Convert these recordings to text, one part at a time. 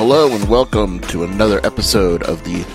Hello and welcome to another episode of the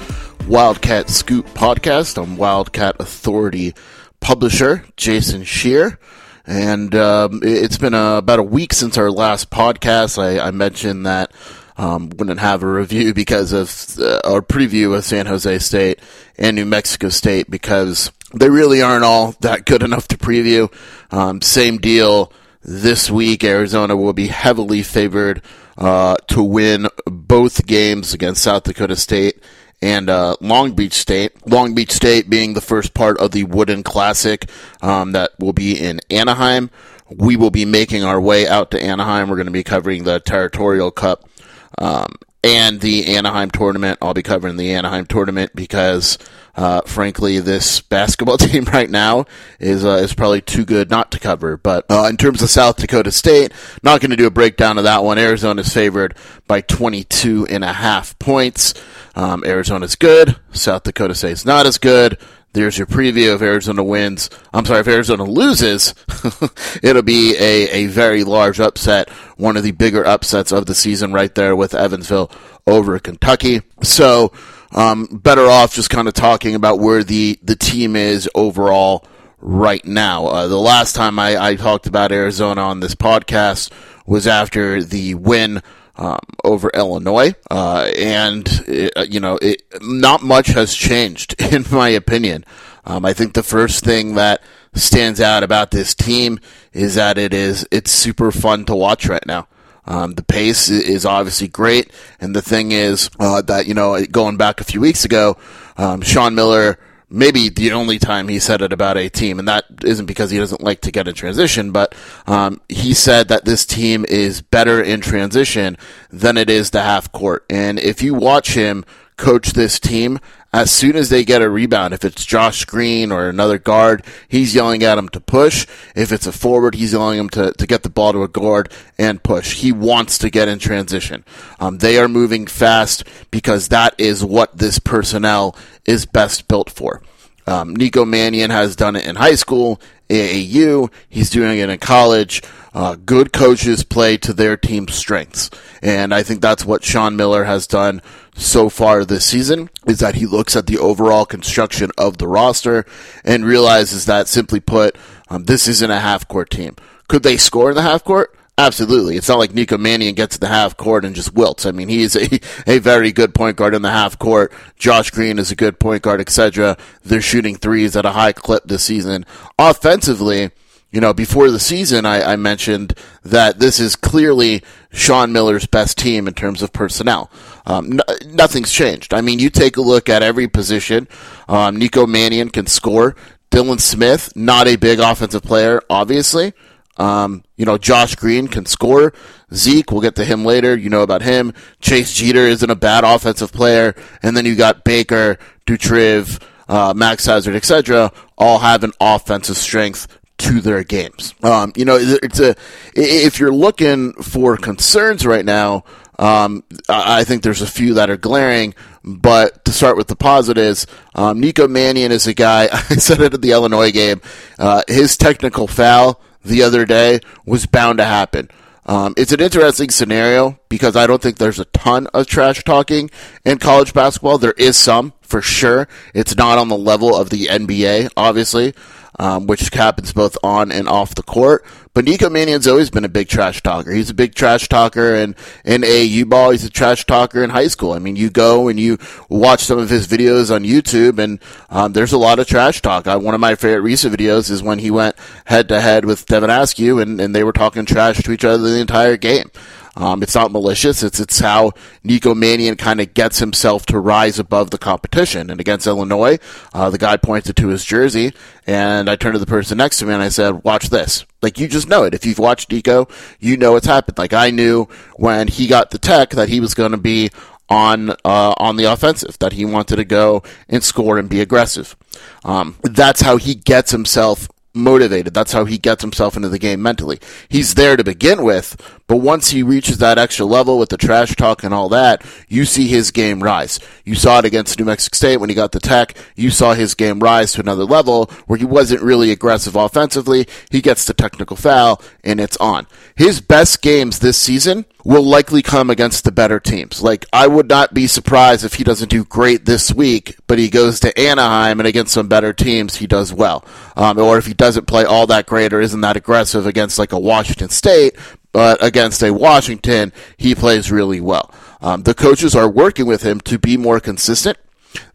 Wildcat Scoop podcast. I'm Wildcat Authority publisher Jason Scheer, And um, it's been uh, about a week since our last podcast. I, I mentioned that um, wouldn't have a review because of uh, our preview of San Jose State and New Mexico State because they really aren't all that good enough to preview. Um, same deal this week. Arizona will be heavily favored uh, to win both games against South Dakota State and uh, Long Beach State. Long Beach State being the first part of the Wooden Classic um, that will be in Anaheim. We will be making our way out to Anaheim. We're going to be covering the Territorial Cup um, and the Anaheim tournament. I'll be covering the Anaheim tournament because, uh, frankly, this basketball team right now is uh, is probably too good not to cover. But uh, in terms of South Dakota State, not going to do a breakdown of that one. Arizona is favored by 22 and a half points. Um, Arizona's good. South Dakota State is not as good. There's your preview of Arizona wins. I'm sorry, if Arizona loses, it'll be a, a very large upset, one of the bigger upsets of the season right there with Evansville over Kentucky. So, um, better off just kind of talking about where the, the team is overall right now. Uh, the last time I, I talked about Arizona on this podcast was after the win um, over Illinois, uh, and it, uh, you know, it, not much has changed in my opinion. Um, I think the first thing that stands out about this team is that it is it's super fun to watch right now. Um, the pace is obviously great, and the thing is uh, that you know, going back a few weeks ago, um, Sean Miller maybe the only time he said it about a team, and that isn't because he doesn't like to get in transition, but um, he said that this team is better in transition than it is the half court. And if you watch him coach this team, as soon as they get a rebound, if it's Josh Green or another guard, he's yelling at them to push. If it's a forward, he's yelling them to, to get the ball to a guard and push. He wants to get in transition. Um, they are moving fast because that is what this personnel is best built for. Um, Nico Mannion has done it in high school, AAU. He's doing it in college. Uh, good coaches play to their team's strengths. And I think that's what Sean Miller has done so far this season is that he looks at the overall construction of the roster and realizes that simply put, um, this isn't a half court team. Could they score in the half court? Absolutely. It's not like Nico Mannion gets to the half court and just wilts. I mean, he is a, a very good point guard in the half court. Josh Green is a good point guard, etc. They're shooting threes at a high clip this season. Offensively, you know, before the season, I, I, mentioned that this is clearly Sean Miller's best team in terms of personnel. Um, nothing's changed. I mean, you take a look at every position. Um, Nico Mannion can score. Dylan Smith, not a big offensive player, obviously. Um, you know, Josh Green can score. Zeke, we'll get to him later. You know about him. Chase Jeter isn't a bad offensive player. And then you got Baker, Doutrive, uh, Max Hazzard, etc., all have an offensive strength to their games. Um, you know, it's a if you're looking for concerns right now, um, I think there's a few that are glaring. But to start with the positives, um, Nico Mannion is a guy. I said it at the Illinois game. Uh, his technical foul the other day was bound to happen. Um, it's an interesting scenario because I don't think there's a ton of trash talking in college basketball. There is some, for sure. It's not on the level of the NBA, obviously um, which happens both on and off the court. But Nico Mannion's always been a big trash talker. He's a big trash talker in, in AAU ball. He's a trash talker in high school. I mean, you go and you watch some of his videos on YouTube and, um, there's a lot of trash talk. Uh, one of my favorite recent videos is when he went head to head with Devin Askew and, and they were talking trash to each other the entire game. Um, it's not malicious. It's it's how Nico Mannion kind of gets himself to rise above the competition. And against Illinois, uh, the guy pointed to his jersey, and I turned to the person next to me and I said, "Watch this." Like you just know it. If you've watched Nico, you know what's happened. Like I knew when he got the tech that he was going to be on uh, on the offensive, that he wanted to go and score and be aggressive. Um, that's how he gets himself motivated. That's how he gets himself into the game mentally. He's there to begin with, But once he reaches that extra level with the trash talk and all that, you see his game rise. You saw it against New Mexico State when he got the tech. You saw his game rise to another level where he wasn't really aggressive offensively. He gets the technical foul and it's on. His best games this season will likely come against the better teams. Like, I would not be surprised if he doesn't do great this week, but he goes to Anaheim and against some better teams, he does well. Um, or if he doesn't play all that great or isn't that aggressive against like a Washington State, but against a Washington, he plays really well. Um, the coaches are working with him to be more consistent.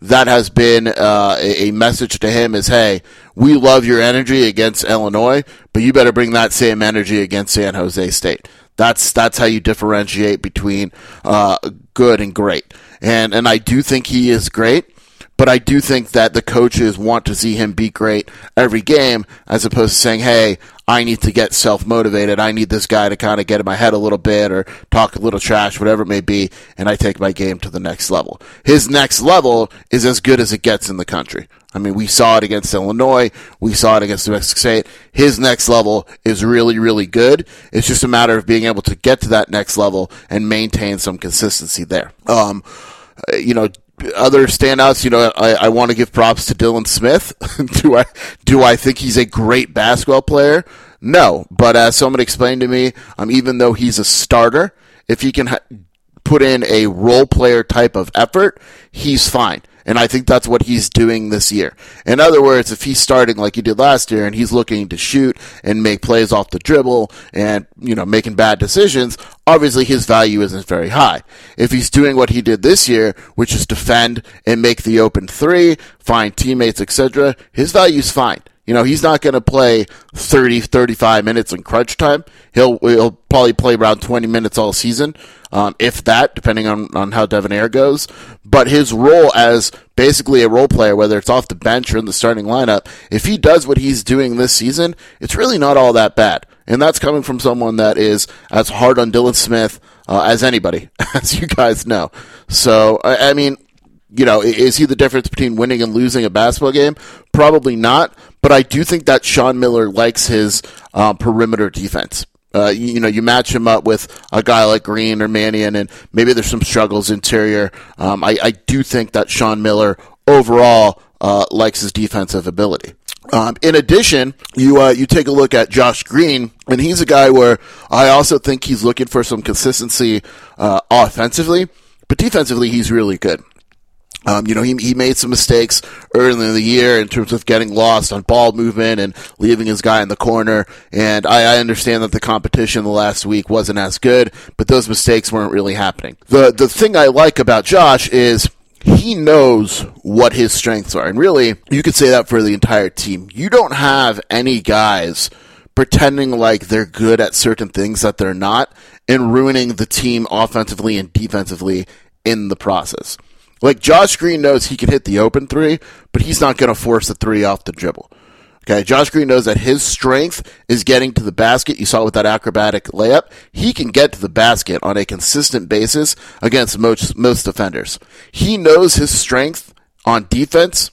That has been uh, a, message to him is, hey, we love your energy against Illinois, but you better bring that same energy against San Jose State. That's that's how you differentiate between uh, good and great. And and I do think he is great. But I do think that the coaches want to see him be great every game as opposed to saying, hey, I need to get self motivated. I need this guy to kind of get in my head a little bit or talk a little trash, whatever it may be, and I take my game to the next level. His next level is as good as it gets in the country. I mean, we saw it against Illinois. We saw it against New Mexico State. His next level is really, really good. It's just a matter of being able to get to that next level and maintain some consistency there. Um, you know, other standouts, you know, I, I want to give props to Dylan Smith. do I do I think he's a great basketball player? No, but as someone explained to me, um, even though he's a starter, if he can ha- put in a role player type of effort, he's fine. And I think that's what he's doing this year. In other words, if he's starting like he did last year and he's looking to shoot and make plays off the dribble and, you know, making bad decisions, obviously his value isn't very high. If he's doing what he did this year, which is defend and make the open three, find teammates, etc., his value's fine. You know, he's not going to play 30, 35 minutes in crunch time. He'll, he'll probably play around 20 minutes all season, um, if that, depending on, on how Devonaire goes. But his role as basically a role player, whether it's off the bench or in the starting lineup, if he does what he's doing this season, it's really not all that bad. And that's coming from someone that is as hard on Dylan Smith uh, as anybody, as you guys know. So, I, I mean, you know, is he the difference between winning and losing a basketball game? Probably not. But I do think that Sean Miller likes his uh, perimeter defense. Uh, you, you, know, you match him up with a guy like Green or Mannion, and maybe there's some struggles interior. Um, I, I, do think that Sean Miller overall uh, likes his defensive ability. Um, in addition, you uh, you take a look at Josh Green, and he's a guy where I also think he's looking for some consistency uh, offensively, but defensively he's really good. Um, you know, he, he made some mistakes early in the year in terms of getting lost on ball movement and leaving his guy in the corner. And I, I understand that the competition the last week wasn't as good, but those mistakes weren't really happening. The, the thing I like about Josh is he knows what his strengths are. And really, you could say that for the entire team. You don't have any guys pretending like they're good at certain things that they're not and ruining the team offensively and defensively in the process. Like Josh Green knows he can hit the open three, but he's not going to force the three off the dribble. Okay, Josh Green knows that his strength is getting to the basket. You saw it with that acrobatic layup. He can get to the basket on a consistent basis against most, most defenders. He knows his strength on defense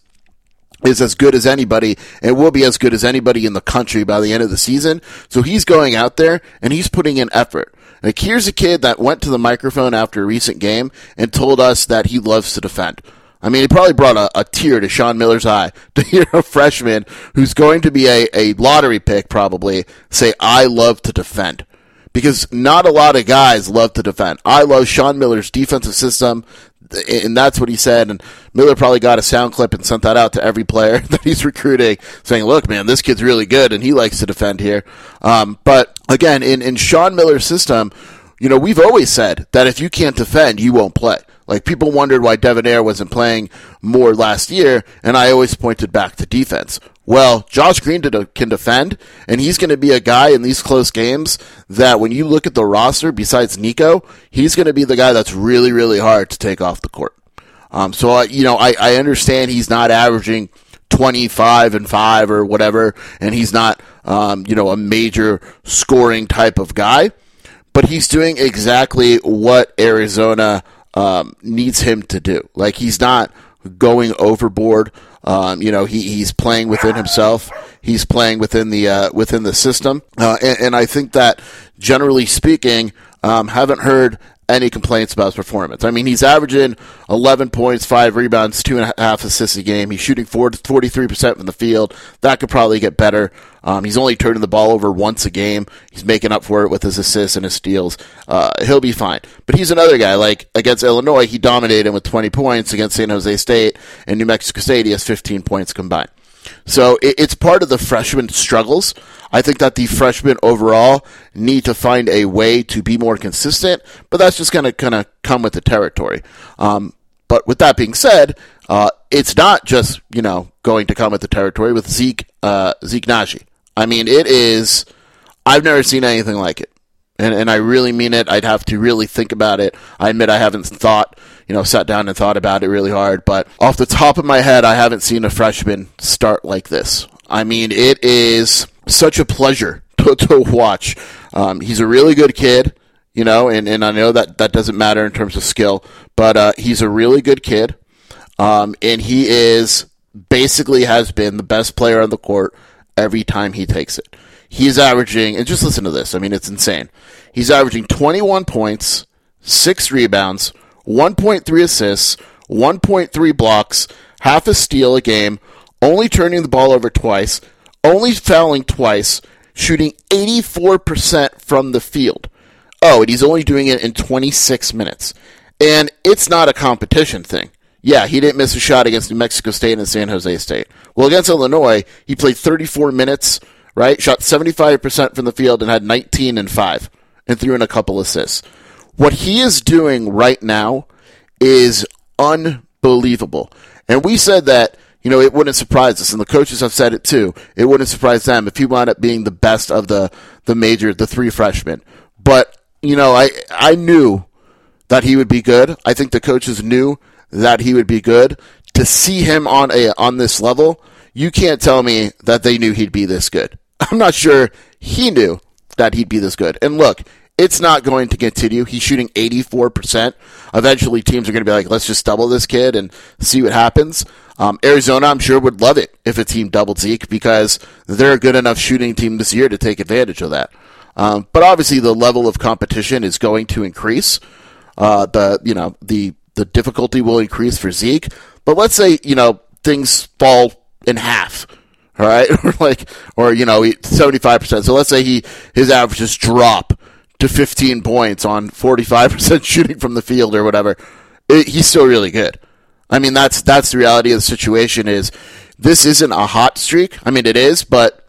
is as good as anybody and will be as good as anybody in the country by the end of the season. So he's going out there and he's putting in effort. Like, here's a kid that went to the microphone after a recent game and told us that he loves to defend. I mean, it probably brought a, a tear to Sean Miller's eye to hear a freshman who's going to be a, a lottery pick probably say, I love to defend. Because not a lot of guys love to defend. I love Sean Miller's defensive system, and that's what he said. And Miller probably got a sound clip and sent that out to every player that he's recruiting, saying, "Look, man, this kid's really good, and he likes to defend here." Um, but again, in in Sean Miller's system, you know, we've always said that if you can't defend, you won't play. Like people wondered why Devonaire wasn't playing more last year, and I always pointed back to defense. Well, Josh Green can defend, and he's going to be a guy in these close games that when you look at the roster, besides Nico, he's going to be the guy that's really, really hard to take off the court. Um, so, I, you know, I, I understand he's not averaging 25 and 5 or whatever, and he's not, um, you know, a major scoring type of guy, but he's doing exactly what Arizona um, needs him to do. Like, he's not going overboard Um, you know, he, he's playing within himself. He's playing within the uh, within the system, uh, and, and, I think that generally speaking, um, haven't heard any complaints about his performance. I mean, he's averaging 11 points, five rebounds, two and a half assists a game. He's shooting 43% from the field. That could probably get better. Um, he's only turning the ball over once a game. He's making up for it with his assists and his steals. Uh, he'll be fine. But he's another guy. Like against Illinois, he dominated with 20 points. Against San Jose State and New Mexico State, he has 15 points combined. So it, it's part of the freshman struggles. I think that the freshmen overall need to find a way to be more consistent, but that's just going to kind of come with the territory. Um, but with that being said, uh, it's not just you know going to come with the territory with Zeke uh, Zeke Nnaji. I mean, it is. I've never seen anything like it, and and I really mean it. I'd have to really think about it. I admit I haven't thought you know sat down and thought about it really hard, but off the top of my head, I haven't seen a freshman start like this. I mean, it is such a pleasure to, to watch. Um, he's a really good kid, you know, and, and I know that that doesn't matter in terms of skill, but uh, he's a really good kid. Um, and he is basically has been the best player on the court every time he takes it. He's averaging, and just listen to this. I mean, it's insane. He's averaging 21 points, six rebounds, 1.3 assists, 1.3 blocks, half a steal a game, only turning the ball over twice, only fouling twice, shooting 84% from the field. Oh, and he's only doing it in 26 minutes. And it's not a competition thing. Yeah, he didn't miss a shot against New Mexico State and San Jose State. Well, against Illinois, he played 34 minutes, right? Shot 75% from the field and had 19 and 5 and threw in a couple assists. What he is doing right now is unbelievable. And we said that you know, it wouldn't surprise us, and the coaches have said it too. It wouldn't surprise them if he wound up being the best of the the major, the three freshmen. But you know, I I knew that he would be good. I think the coaches knew that he would be good. To see him on a on this level, you can't tell me that they knew he'd be this good. I'm not sure he knew that he'd be this good. And look, it's not going to continue. He's shooting 84%. Eventually, teams are going to be like, let's just double this kid and see what happens. Um, Arizona, I'm sure, would love it if a team doubled Zeke because they're a good enough shooting team this year to take advantage of that. Um, but obviously, the level of competition is going to increase. Uh, the you know the the difficulty will increase for Zeke. But let's say you know things fall in half, all right, or like or you know seventy five percent. So let's say he his averages drop to fifteen points on forty five percent shooting from the field or whatever. It, he's still really good. I mean, that's that's the reality of the situation. Is this isn't a hot streak? I mean, it is, but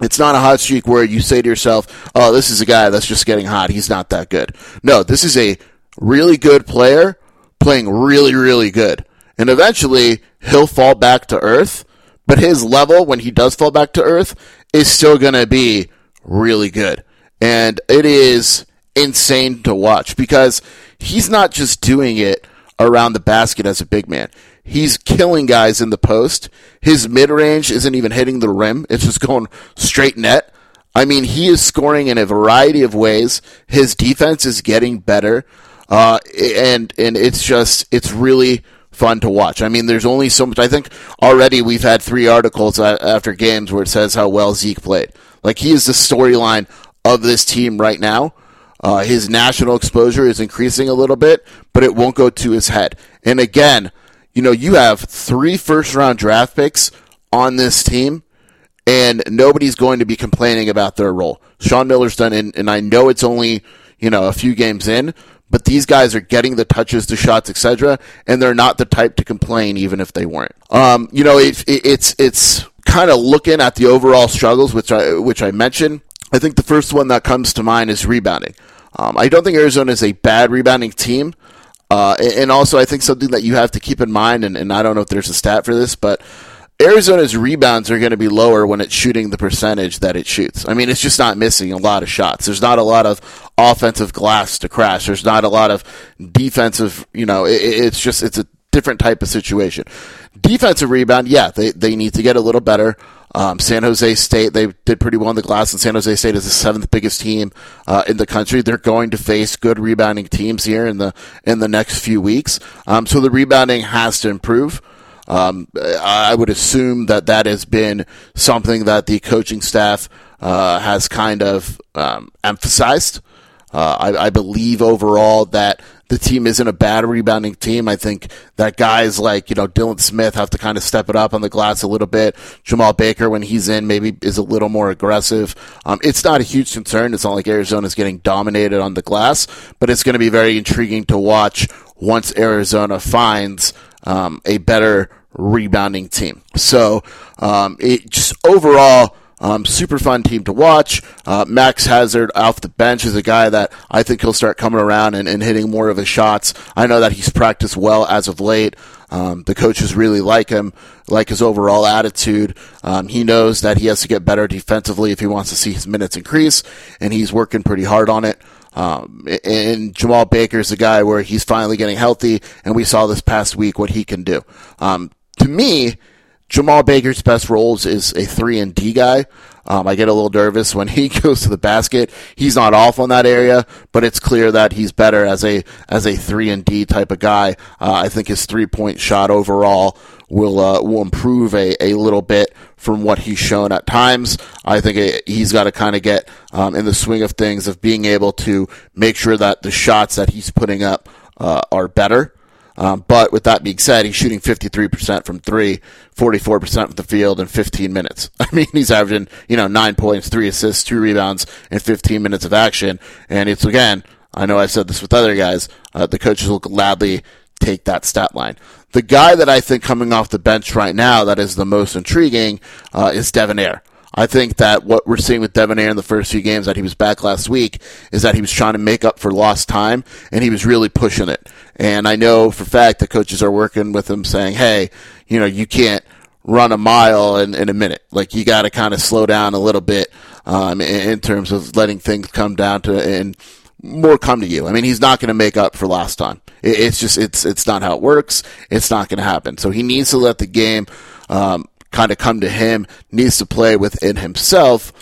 it's not a hot streak where you say to yourself, "Oh, this is a guy that's just getting hot. He's not that good." No, this is a really good player playing really, really good, and eventually he'll fall back to earth. But his level, when he does fall back to earth, is still going to be really good, and it is insane to watch because he's not just doing it around the basket as a big man. He's killing guys in the post. His mid range isn't even hitting the rim, it's just going straight net. I mean, he is scoring in a variety of ways. His defense is getting better. Uh, and and it's just it's really fun to watch. I mean, there's only so much. I think already we've had three articles after games where it says how well Zeke played. Like he is the storyline of this team right now. Uh, his national exposure is increasing a little bit, but it won't go to his head. And again, you know, you have three first round draft picks on this team, and nobody's going to be complaining about their role. Sean Miller's done, and, and I know it's only, you know, a few games in, but these guys are getting the touches, the shots, etc., and they're not the type to complain, even if they weren't. Um, you know, it, it, it's it's kind of looking at the overall struggles, which I which I mentioned. I think the first one that comes to mind is rebounding. Um, I don't think Arizona is a bad rebounding team. Uh, and also, I think something that you have to keep in mind, and, and I don't know if there's a stat for this, but Arizona's rebounds are going to be lower when it's shooting the percentage that it shoots. I mean, it's just not missing a lot of shots. There's not a lot of offensive glass to crash. There's not a lot of defensive, you know, it, it's just, it's a different type of situation. Defensive rebound, yeah, they, they need to get a little better. Um, San Jose State, they did pretty well in the glass, and San Jose State is the seventh biggest team uh, in the country. They're going to face good rebounding teams here in the in the next few weeks. Um, so the rebounding has to improve. Um, I would assume that that has been something that the coaching staff uh, has kind of um, emphasized. Uh, I, I, believe overall that the team isn't a bad rebounding team. I think that guys like, you know, Dylan Smith have to kind of step it up on the glass a little bit. Jemarl Baker, when he's in, maybe is a little more aggressive. Um, it's not a huge concern. It's not like Arizona's getting dominated on the glass, but it's going to be very intriguing to watch once Arizona finds um, a better rebounding team. So, um, it just overall, um, super fun team to watch. Uh, Max Hazzard off the bench is a guy that I think he'll start coming around and, and hitting more of his shots. I know that he's practiced well as of late. Um, the coaches really like him, like his overall attitude. Um, he knows that he has to get better defensively if he wants to see his minutes increase, and he's working pretty hard on it. Um, and Jemarl Baker is a guy where he's finally getting healthy, and we saw this past week what he can do. Um, to me, Jemarl Baker's best roles is a three and D guy. Um, I get a little nervous when he goes to the basket. He's not off on that area, but it's clear that he's better as a as a three and D type of guy. Uh, I think his three point shot overall will uh, will improve a, a little bit from what he's shown at times. I think it, he's got to kind of get um, in the swing of things of being able to make sure that the shots that he's putting up uh, are better. Um, but with that being said, he's shooting 53% from three, 44% from the field in 15 minutes. I mean, he's averaging, you know, nine points, three assists, two rebounds in 15 minutes of action. And it's again, I know I've said this with other guys, uh, the coaches will gladly take that stat line. The guy that I think coming off the bench right now that is the most intriguing uh, is Devonaire. I think that what we're seeing with Devonaire in the first few games that he was back last week is that he was trying to make up for lost time and he was really pushing it. And I know for fact that coaches are working with him saying, hey, you know, you can't run a mile in, in a minute. Like you got to kind of slow down a little bit um, in, in, terms of letting things come down to and more come to you. I mean, he's not going to make up for last time. It, it's just it's it's not how it works. It's not going to happen. So he needs to let the game um, kind of come to him, needs to play within himself,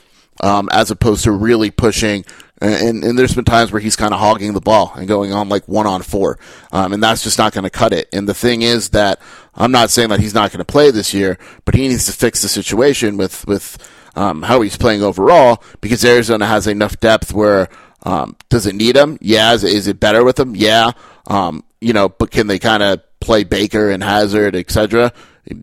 um, as opposed to really pushing. And, and there's been times where he's kind of hogging the ball and going on like one on four. Um, and that's just not going to cut it. And the thing is that I'm not saying that he's not going to play this year, but he needs to fix the situation with, with, um, how he's playing overall because Arizona has enough depth where, um, does it need him? Yeah. Is, is it better with him? Yeah. Um, you know, but can they kind of play Baker and Hazzard, etc.?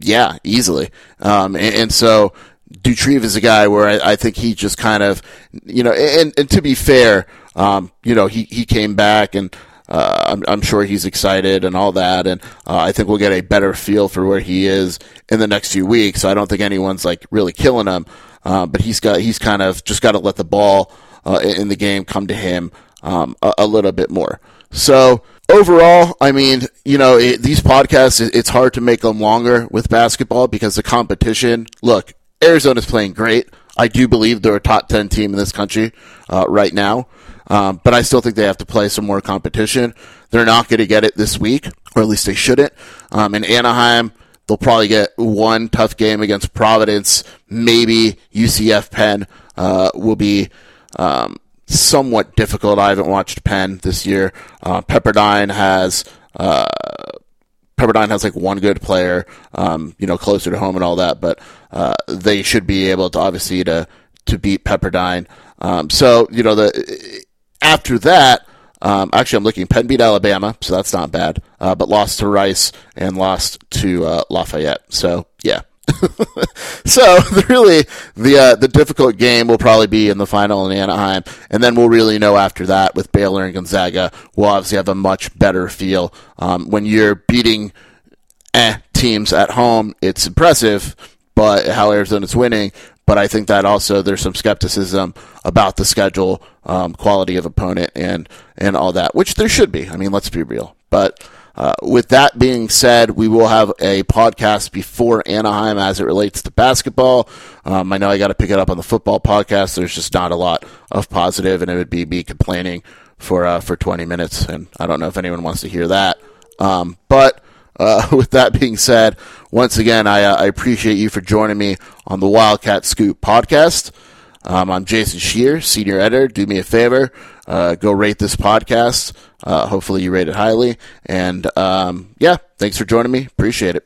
Yeah, easily. Um, and, and, so Doutrive is a guy where I, I, think he just kind of, you know, and, and to be fair, um, you know, he, he came back and, uh, I'm, I'm, sure he's excited and all that, and uh, I think we'll get a better feel for where he is in the next few weeks. So I don't think anyone's like really killing him, uh, but he's got he's kind of just got to let the ball uh, in the game come to him um, a, a, little bit more. So overall, I mean, you know, it, these podcasts, it, it's hard to make them longer with basketball because the competition. Look, Arizona's playing great. I do believe they're a top 10 team in this country uh, right now. Um, but I still think they have to play some more competition. They're not going to get it this week, or at least they shouldn't. Um, in Anaheim, they'll probably get one tough game against Providence. Maybe UCF Penn uh, will be um, somewhat difficult. I haven't watched Penn this year. Uh, Pepperdine has uh, Pepperdine has like one good player, um, you know, closer to home and all that, but uh, they should be able to obviously to to beat Pepperdine. Um, so you know the after that. Um, actually, I'm looking. Penn beat Alabama, so that's not bad. Uh, but lost to Rice and lost to uh, Lafayette. So yeah, so really, the uh, the difficult game will probably be in the final in Anaheim, and then we'll really know after that with Baylor and Gonzaga. We'll obviously have a much better feel um, when you're beating eh, teams at home. It's impressive, but how Arizona's winning. But I think that also there's some skepticism about the schedule, um, quality of opponent, and and all that, which there should be. I mean, let's be real, but. Uh, with that being said, we will have a podcast before Anaheim as it relates to basketball. Um, I know I got to pick it up on the football podcast. There's just not a lot of positive, and it would be me complaining for uh, for 20 minutes, and I don't know if anyone wants to hear that. Um, but uh, with that being said, once again, I, uh, I, appreciate you for joining me on the Wildcat Scoop podcast. Um, I'm Jason Scheer, senior editor. Do me a favor, uh, go rate this podcast. Uh, hopefully, you rate it highly. And um, yeah, thanks for joining me. Appreciate it.